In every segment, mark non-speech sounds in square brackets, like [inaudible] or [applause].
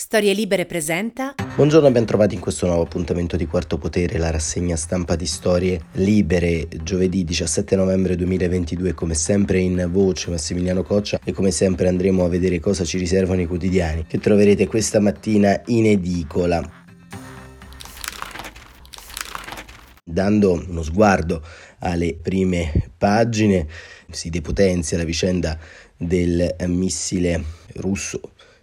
Storie Libere presenta. Buongiorno e ben trovati in questo nuovo appuntamento di Quarto Potere, la rassegna stampa di Storie Libere, giovedì 17 novembre 2022, come sempre in voce Massimiliano Coccia e come sempre andremo a vedere cosa ci riservano i quotidiani che troverete questa mattina in edicola. Dando uno sguardo alle prime pagine, si depotenzia la vicenda del missile russo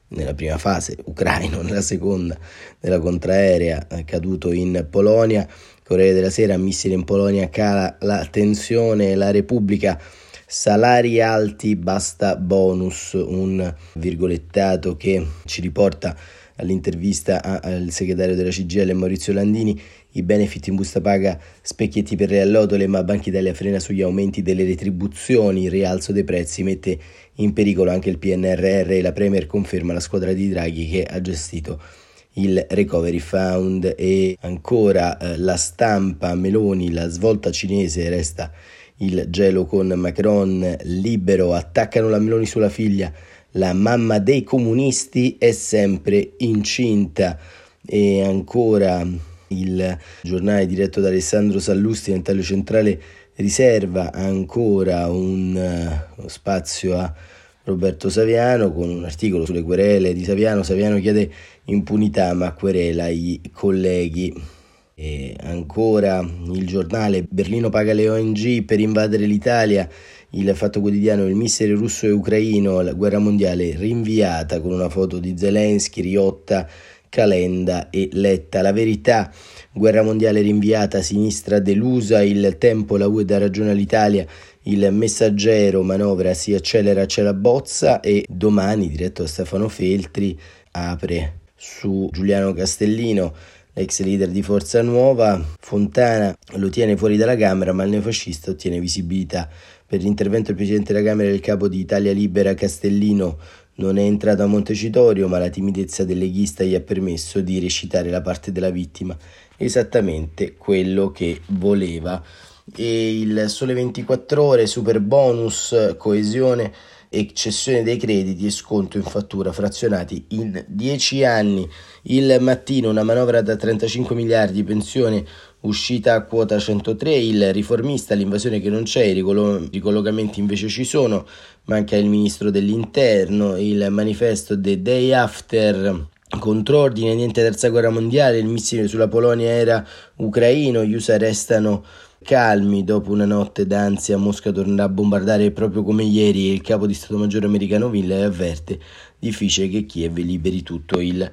nella prima fase, ucraino [laughs] nella seconda, della contraerea caduto in Polonia. Corriere della Sera, missile in Polonia, cala la tensione, la Repubblica, salari alti, basta bonus, un virgolettato che ci riporta all'intervista al segretario della CGL Maurizio Landini. I benefit in busta paga specchietti per le allodole, ma Banca Italia frena sugli aumenti delle retribuzioni, il rialzo dei prezzi mette in pericolo anche il PNRR e la Premier conferma la squadra di Draghi che ha gestito il Recovery Fund e ancora eh, la stampa Meloni, la svolta cinese resta il gelo con Macron libero, attaccano la Meloni sulla figlia, la mamma dei comunisti è sempre incinta. E ancora il giornale diretto da Alessandro Sallusti taglio centrale riserva ancora un uh, spazio a Roberto Saviano con un articolo sulle querele di Saviano. Saviano chiede impunità ma querela i colleghi. E ancora il giornale Berlino paga le ONG per invadere l'Italia. Il fatto quotidiano il missile russo e ucraino alla guerra mondiale rinviata con una foto di Zelensky, Riotta Calenda e Letta. La verità, guerra mondiale rinviata, sinistra delusa, il tempo, la UE dà ragione all'Italia, il messaggero manovra si accelera, c'è la bozza e domani, diretto da Stefano Feltri, apre su Giuliano Castellino, l'ex leader di Forza Nuova. Fontana lo tiene fuori dalla Camera, ma il neofascista ottiene visibilità. Per l'intervento del Presidente della Camera e il capo di Italia Libera Castellino non è entrato a Montecitorio, ma la timidezza del leghista gli ha permesso di recitare la parte della vittima, esattamente quello che voleva. E il Sole 24 Ore, super bonus, coesione e cessione dei crediti e sconto in fattura frazionati in 10 anni. Il mattino una manovra da 35 miliardi, pensione uscita a quota 103, il riformista, l'invasione che non c'è, i ricollocamenti invece ci sono, manca il ministro dell'interno, il manifesto The Day After contrordine, niente terza guerra mondiale, il missile sulla Polonia era ucraino, gli USA restano calmi dopo una notte d'ansia Mosca tornerà a bombardare proprio come ieri il capo di Stato Maggiore americano Miller avverte difficile che Kiev liberi tutto il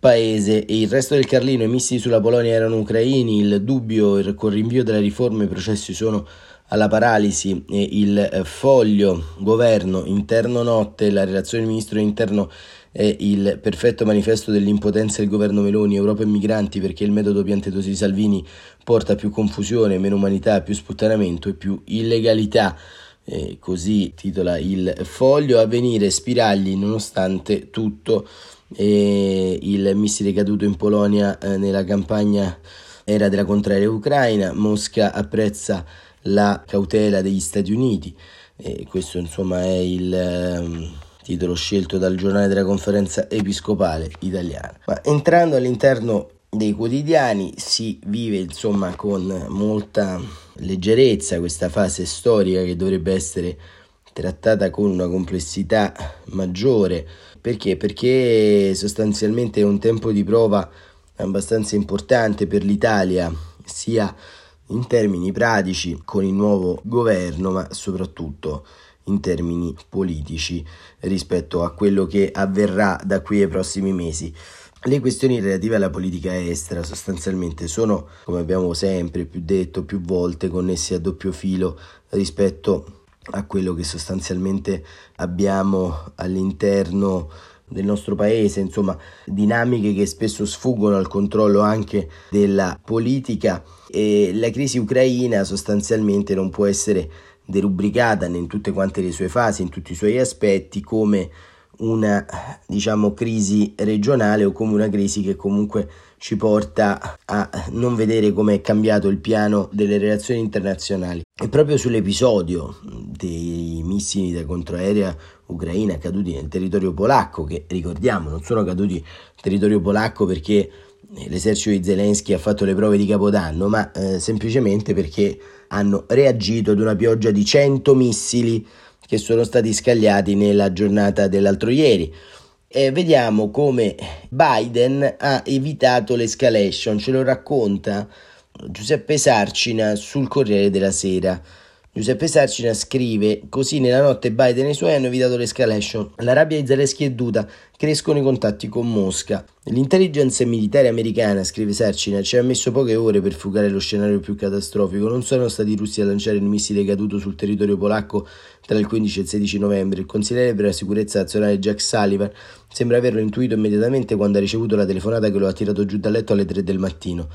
paese e il resto del Carlino, i missili sulla Polonia erano ucraini, il dubbio con rinvio della riforma, i processi sono alla paralisi e il eh, foglio governo interno notte, la relazione del ministro dell'interno è il perfetto manifesto dell'impotenza del governo Meloni, Europa e migranti perché il metodo piantedosi di Salvini porta più confusione, meno umanità, più sputtanamento e più illegalità. Eh, così titola il foglio, avvenire spiragli nonostante tutto. E il missile caduto in Polonia eh, nella campagna era della contraria ucraina, Mosca apprezza la cautela degli Stati Uniti. Questo insomma è il eh, titolo scelto dal giornale della conferenza episcopale italiana. Ma entrando all'interno dei quotidiani si vive insomma con molta leggerezza questa fase storica che dovrebbe essere trattata con una complessità maggiore. Perché? Perché sostanzialmente è un tempo di prova abbastanza importante per l'Italia, sia in termini pratici con il nuovo governo, ma soprattutto in termini politici rispetto a quello che avverrà da qui ai prossimi mesi. Le questioni relative alla politica estera sostanzialmente sono, come abbiamo sempre più detto più volte, connesse a doppio filo rispetto a quello che sostanzialmente abbiamo all'interno del nostro paese, insomma, dinamiche che spesso sfuggono al controllo anche della politica. E la crisi ucraina sostanzialmente non può essere derubricata in tutte quante le sue fasi, in tutti i suoi aspetti come una diciamo crisi regionale o come una crisi che comunque ci porta a non vedere come è cambiato il piano delle relazioni internazionali. E proprio sull'episodio dei missili da controaerea ucraina caduti nel territorio polacco, che ricordiamo non sono caduti nel territorio polacco perché l'esercito di Zelensky ha fatto le prove di Capodanno, ma eh, semplicemente perché hanno reagito ad una pioggia di 100 missili che sono stati scagliati nella giornata dell'altro ieri. E vediamo come Biden ha evitato l'escalation, ce lo racconta Giuseppe Sarcina sul Corriere della Sera. Giuseppe Sarcina scrive: Così nella notte Biden e i suoi hanno evitato l'escalation. La rabbia di Zelensky è duta, crescono i contatti con Mosca. L'intelligence militare americana, scrive Sarcina, ci ha messo poche ore per fugare lo scenario più catastrofico. Non sono stati i russi a lanciare il missile caduto sul territorio polacco tra il 15 e il 16 novembre. Il consigliere per la sicurezza nazionale Jack Sullivan sembra averlo intuito immediatamente quando ha ricevuto la telefonata che lo ha tirato giù dal letto alle 3 del mattino.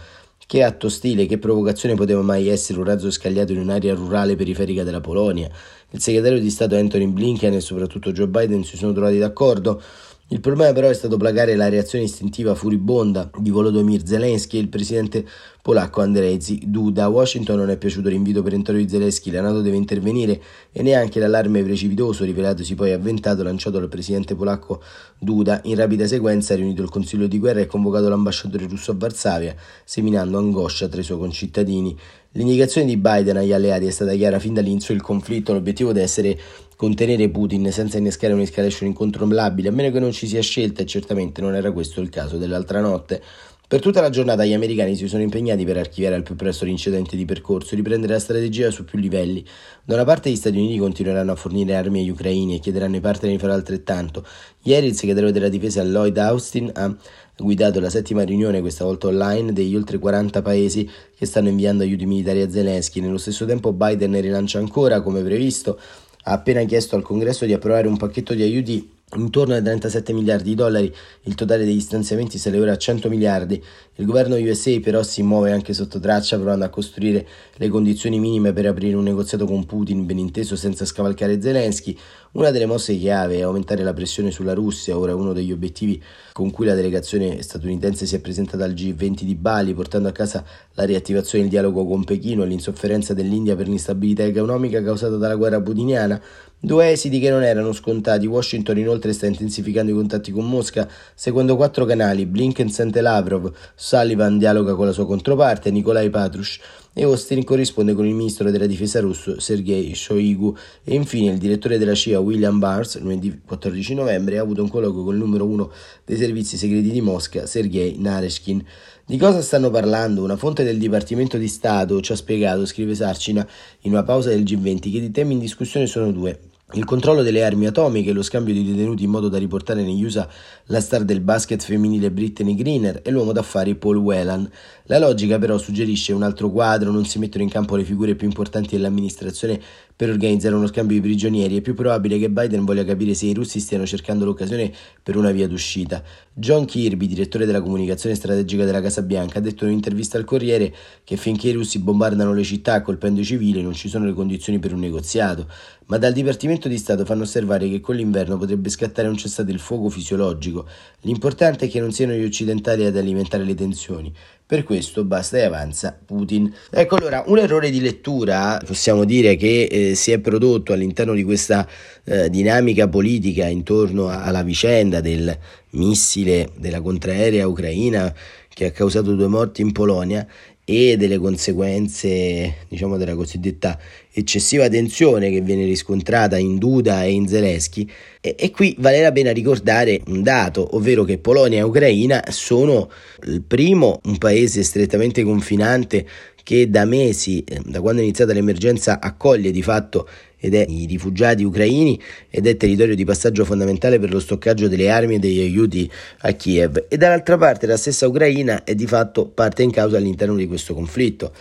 Che atto stile, che provocazione poteva mai essere un razzo scagliato in un'area rurale periferica della Polonia? Il segretario di Stato Anthony Blinken e soprattutto Joe Biden si sono trovati d'accordo il problema però è stato placare la reazione istintiva furibonda di Volodymyr Zelensky e il presidente polacco Andrzej Duda. A Washington non è piaciuto l'invito perentorio di Zelensky, la Nato deve intervenire e neanche l'allarme precipitoso, rivelatosi poi avventato, lanciato dal presidente polacco Duda. In rapida sequenza ha riunito il Consiglio di guerra e convocato l'ambasciatore russo a Varsavia, seminando angoscia tra i suoi concittadini. L'indicazione di Biden agli alleati è stata chiara fin dall'inizio del conflitto, l'obiettivo deve essere contenere Putin senza innescare un'escalation incontrollabile, a meno che non ci sia scelta e certamente non era questo il caso dell'altra notte. Per tutta la giornata gli americani si sono impegnati per archiviare al più presto l'incidente di percorso e riprendere la strategia su più livelli. Da una parte gli Stati Uniti continueranno a fornire armi agli ucraini e chiederanno ai partner di fare altrettanto. Ieri il segretario della difesa Lloyd Austin ha guidato la settima riunione, questa volta online, degli oltre 40 paesi che stanno inviando aiuti militari a Zelensky. Nello stesso tempo Biden rilancia ancora, come previsto, ha appena chiesto al Congresso di approvare un pacchetto di aiuti intorno ai 37 miliardi di dollari, il totale degli stanziamenti sale ora a 100 miliardi. Il governo USA però si muove anche sotto traccia provando a costruire le condizioni minime per aprire un negoziato con Putin, ben inteso senza scavalcare Zelensky. Una delle mosse chiave è aumentare la pressione sulla Russia, ora uno degli obiettivi con cui la delegazione statunitense si è presentata al G20 di Bali, portando a casa la riattivazione del dialogo con Pechino e l'insofferenza dell'India per l'instabilità economica causata dalla guerra putiniana. Due esiti che non erano scontati. Washington inoltre sta intensificando i contatti con Mosca, seguendo quattro canali. Blinken sente Lavrov, Sullivan dialoga con la sua controparte, Nikolai Patrush, e Austin corrisponde con il ministro della difesa russo Sergei Shoigu e infine il direttore della CIA William Barnes lunedì 14 novembre ha avuto un colloquio con il numero uno dei servizi segreti di Mosca Sergei Nareshkin. Di cosa stanno parlando? Una fonte del Dipartimento di Stato ci ha spiegato, scrive Sarcina, in una pausa del G20, che i temi in discussione sono due. Il controllo delle armi atomiche lo scambio di detenuti in modo da riportare negli USA la star del basket femminile Brittany Greener e l'uomo d'affari Paul Whelan. La logica però suggerisce un altro quadro, non si mettono in campo le figure più importanti dell'amministrazione per organizzare uno scambio di prigionieri. È più probabile che Biden voglia capire se i russi stiano cercando l'occasione per una via d'uscita. John Kirby, direttore della comunicazione strategica della Casa Bianca, ha detto in un'intervista al Corriere che finché i russi bombardano le città colpendo i civili non ci sono le condizioni per un negoziato, ma dal Dipartimento di Stato fanno osservare che con l'inverno potrebbe scattare un cessate il fuoco fisiologico. L'importante è che non siano gli occidentali ad alimentare le tensioni. Per questo basta e avanza Putin. Ecco allora, un errore di lettura possiamo dire che eh, si è prodotto all'interno di questa eh, dinamica politica intorno alla vicenda del missile della contraerea ucraina che ha causato due morti in Polonia e delle conseguenze, diciamo, della cosiddetta eccessiva tensione che viene riscontrata in Duda e in Zelensky. E, e, qui vale la pena ricordare un dato, ovvero che Polonia e Ucraina sono il primo, un paese strettamente confinante che da mesi, eh, da quando è iniziata l'emergenza, accoglie di fatto ed è i rifugiati ucraini ed è territorio di passaggio fondamentale per lo stoccaggio delle armi e degli aiuti a Kiev e dall'altra parte la stessa Ucraina è di fatto parte in causa all'interno di questo conflitto.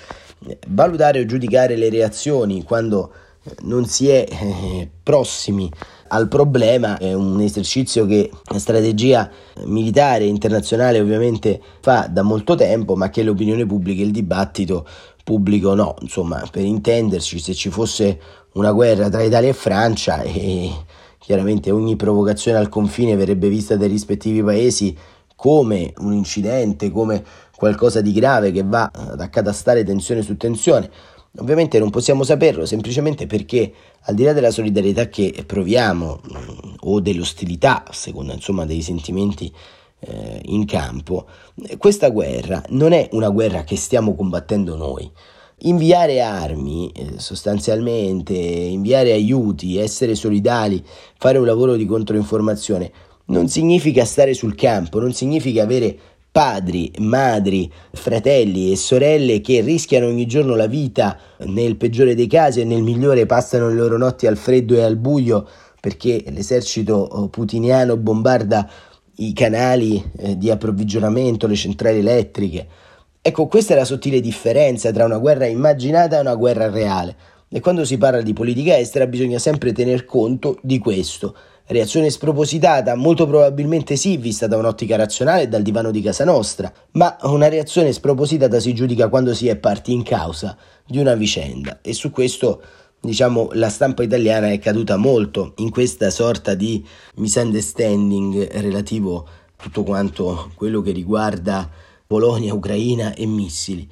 Valutare o giudicare le reazioni quando non si è eh, prossimi al problema è un esercizio che la strategia militare internazionale ovviamente fa da molto tempo ma che l'opinione pubblica e il dibattito pubblico no insomma per intenderci se ci fosse una guerra tra Italia e Francia [laughs] e chiaramente ogni provocazione al confine verrebbe vista dai rispettivi paesi come un incidente, come qualcosa di grave che va ad accatastare tensione su tensione. Ovviamente non possiamo saperlo semplicemente perché al di là della solidarietà che proviamo mm, o dell'ostilità, a seconda insomma dei sentimenti eh, in campo, questa guerra non è una guerra che stiamo combattendo noi. Inviare armi, eh, sostanzialmente, inviare aiuti, essere solidali, fare un lavoro di controinformazione, non significa stare sul campo, non significa avere padri, madri, fratelli e sorelle che rischiano ogni giorno la vita, nel peggiore dei casi e nel migliore passano le loro notti al freddo e al buio perché l'esercito oh, putiniano bombarda i canali eh, di approvvigionamento, le centrali elettriche. Ecco, questa è la sottile differenza tra una guerra immaginata e una guerra reale. E quando si parla di politica estera bisogna sempre tener conto di questo. Reazione spropositata? Molto probabilmente sì, vista da un'ottica razionale e dal divano di casa nostra, ma una reazione spropositata si giudica quando si è parti in causa di una vicenda e su questo diciamo la stampa italiana è caduta molto in questa sorta di misunderstanding relativo a tutto quanto quello che riguarda Polonia, Ucraina e missili.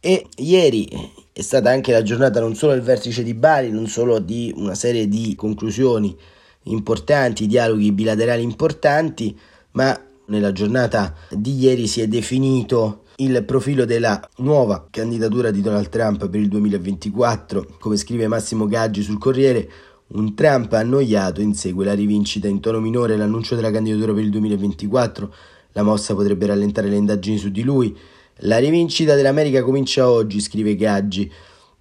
E ieri è stata anche la giornata non solo del vertice di Bari, non solo di una serie di conclusioni importanti, dialoghi bilaterali importanti, ma nella giornata di ieri si è definito il profilo della nuova candidatura di Donald Trump per il 2024, come scrive Massimo Gaggi sul Corriere, un Trump annoiato insegue la rivincita in tono minore l'annuncio della candidatura per il 2024, la mossa potrebbe rallentare le indagini su di lui, la rivincita dell'America comincia oggi, scrive Gaggi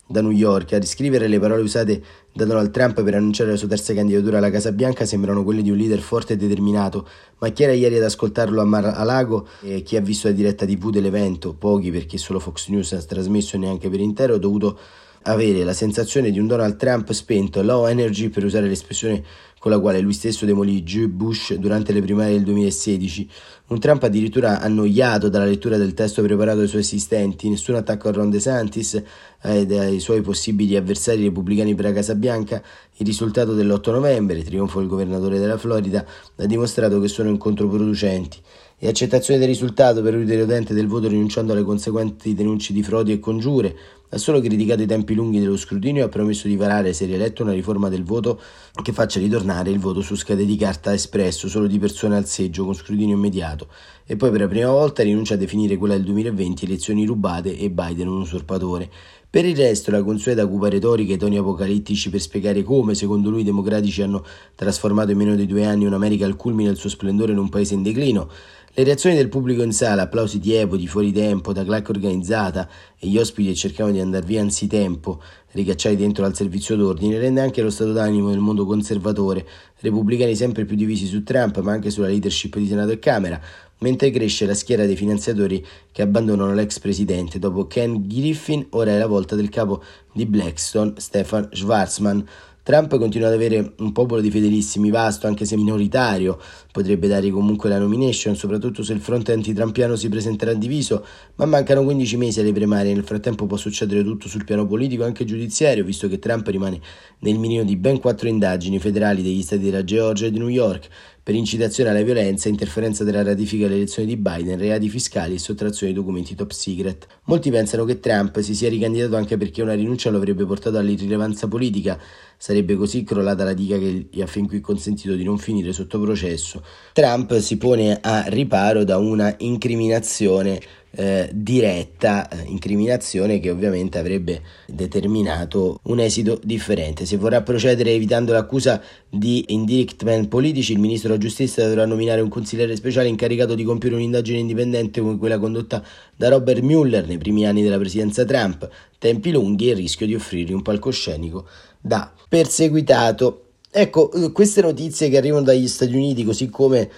da New York. A riscrivere le parole usate da Donald Trump per annunciare la sua terza candidatura alla Casa Bianca sembrano quelle di un leader forte e determinato, ma chi era ieri ad ascoltarlo a Mar-a-Lago e chi ha visto la diretta TV dell'evento, pochi perché solo Fox News ha trasmesso neanche per intero, ha dovuto avere la sensazione di un Donald Trump spento, low energy per usare l'espressione con la quale lui stesso demolì Joe Bush durante le primarie del 2016. Un Trump addirittura annoiato dalla lettura del testo preparato dai suoi assistenti, nessun attacco a Ron DeSantis ed ai suoi possibili avversari repubblicani per la Casa Bianca. Il risultato dell'8 novembre, trionfo del governatore della Florida, ha dimostrato che sono controproducenti e accettazione del risultato per l'utile utente del voto rinunciando alle conseguenti denunce di frodi e congiure, ha solo criticato i tempi lunghi dello scrutinio e ha promesso di varare, se rieletto, una riforma del voto che faccia ritornare il voto su schede di carta espresso solo di persone al seggio con scrutinio immediato e poi per la prima volta rinuncia a definire quella del 2020 elezioni rubate e Biden un usurpatore. Per il resto, la consueta cupa retorica e i toni apocalittici per spiegare come, secondo lui, i democratici hanno trasformato in meno di due anni un'America al culmine del suo splendore in un paese in declino, le reazioni del pubblico in sala, applausi tiepidi, fuori tempo, da clac organizzata e gli ospiti che cercavano di andare via anzitempo, ricacciati dentro al servizio d'ordine, rende anche lo stato d'animo del mondo conservatore, repubblicani sempre più divisi su Trump ma anche sulla leadership di Senato e Camera, mentre cresce la schiera dei finanziatori che abbandonano l'ex presidente. Dopo Ken Griffin, ora è la volta del capo di Blackstone, Stefan Schwarzman, Trump continua ad avere un popolo di fedelissimi vasto, anche se minoritario, potrebbe dare comunque la nomination, soprattutto se il fronte antitrampiano si presenterà diviso, ma mancano 15 mesi alle primarie, nel frattempo può succedere tutto sul piano politico e anche giudiziario, visto che Trump rimane nel mirino di ben quattro indagini federali degli stati della Georgia e di New York per incitazione alla violenza, interferenza della ratifica delle elezioni di Biden, reati fiscali e sottrazione di documenti top secret. Molti pensano che Trump si sia ricandidato anche perché una rinuncia lo avrebbe portato all'irrilevanza politica, Sarebbe così crollata la diga che gli ha fin qui consentito di non finire sotto processo. Trump si pone a riparo da una incriminazione eh, diretta, eh, incriminazione che ovviamente avrebbe determinato un esito differente. Se vorrà procedere evitando l'accusa di indictment politici, il ministro della giustizia dovrà nominare un consigliere speciale incaricato di compiere un'indagine indipendente come quella condotta da Robert Mueller nei primi anni della presidenza Trump, tempi lunghi e il rischio di offrirgli un palcoscenico da perseguitato. Ecco, eh, queste notizie che arrivano dagli Stati Uniti, così come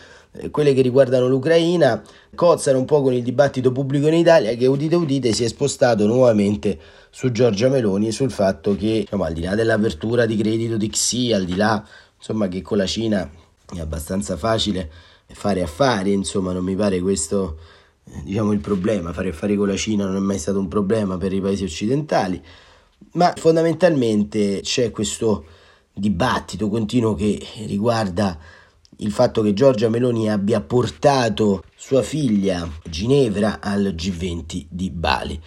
quelle che riguardano l'Ucraina, cozzano un po' con il dibattito pubblico in Italia che, udite udite, si è spostato nuovamente su Giorgia Meloni e sul fatto che, diciamo, al di là dell'apertura di credito di XI, al di là, insomma, che con la Cina è abbastanza facile fare affari, insomma, non mi pare questo, eh, diciamo, il problema. Fare affari con la Cina non è mai stato un problema per i paesi occidentali ma fondamentalmente c'è questo dibattito continuo che riguarda il fatto che Giorgia Meloni abbia portato sua figlia Ginevra al G20 di Bali.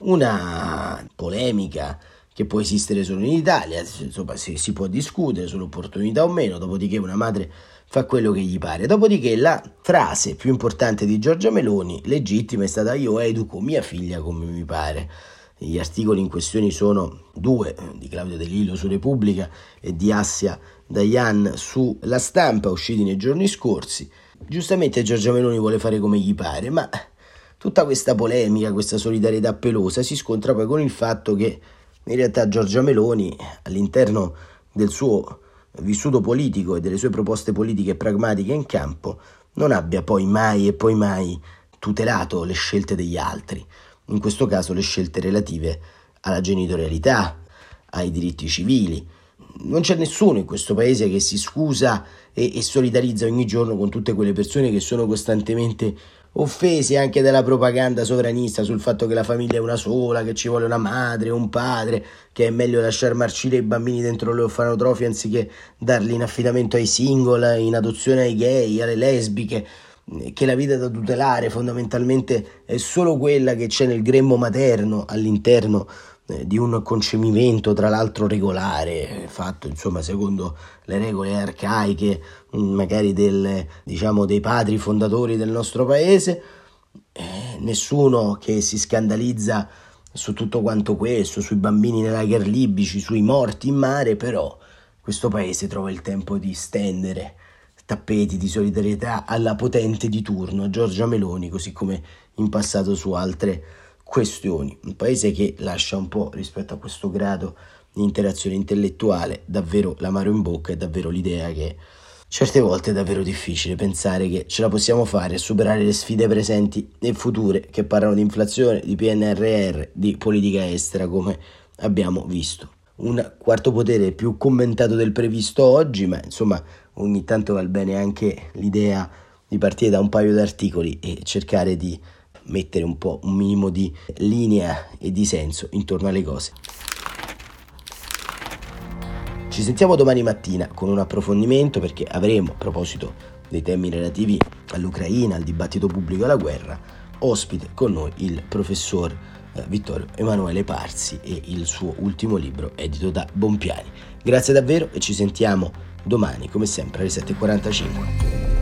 Una polemica che può esistere solo in Italia, insomma si, si può discutere sull'opportunità o meno, dopodiché una madre fa quello che gli pare. Dopodiché la frase più importante di Giorgia Meloni, legittima, è stata io educo mia figlia come mi pare. Gli articoli in questione sono due, di Claudio De Lillo su Repubblica e di Assia Dayan sulla stampa, usciti nei giorni scorsi. Giustamente Giorgia Meloni vuole fare come gli pare, ma tutta questa polemica, questa solidarietà pelosa si scontra poi con il fatto che in realtà Giorgia Meloni all'interno del suo vissuto politico e delle sue proposte politiche pragmatiche in campo non abbia poi mai e poi mai tutelato le scelte degli altri, in questo caso le scelte relative alla genitorialità, ai diritti civili. Non c'è nessuno in questo paese che si scusa e, e solidarizza ogni giorno con tutte quelle persone che sono costantemente offesi anche dalla propaganda sovranista sul fatto che la famiglia è una sola, che ci vuole una madre, un padre, che è meglio lasciare marcire i bambini dentro le orfanotrofi anziché darli in affidamento ai single, in adozione ai gay, alle lesbiche, che la vita da tutelare fondamentalmente è solo quella che c'è nel gremmo materno all'interno eh, di un concepimento tra l'altro regolare, fatto insomma secondo le regole arcaiche mm, magari del, diciamo, dei padri fondatori del nostro paese, eh, nessuno che si scandalizza su tutto quanto questo, sui bambini nei lager libici, sui morti in mare, però questo paese trova il tempo di stendere tappeti di solidarietà alla potente di turno, Giorgia Meloni, così come in passato su altre questioni. Un paese che lascia un po' rispetto a questo grado di interazione intellettuale davvero l'amaro in bocca e davvero l'idea che certe volte è davvero difficile pensare che ce la possiamo fare a superare le sfide presenti e future che parlano di inflazione, di PNRR, di politica estera come abbiamo visto. Un quarto potere più commentato del previsto oggi, ma insomma ogni tanto va bene anche l'idea di partire da un paio di articoli e cercare di mettere un po' un minimo di linea e di senso intorno alle cose. Ci sentiamo domani mattina con un approfondimento perché avremo, a proposito dei temi relativi all'Ucraina, al dibattito pubblico e alla guerra, ospite con noi il professor eh, Vittorio Emanuele Parsi e il suo ultimo libro edito da Bompiani. Grazie davvero e ci sentiamo domani come sempre alle 7.45.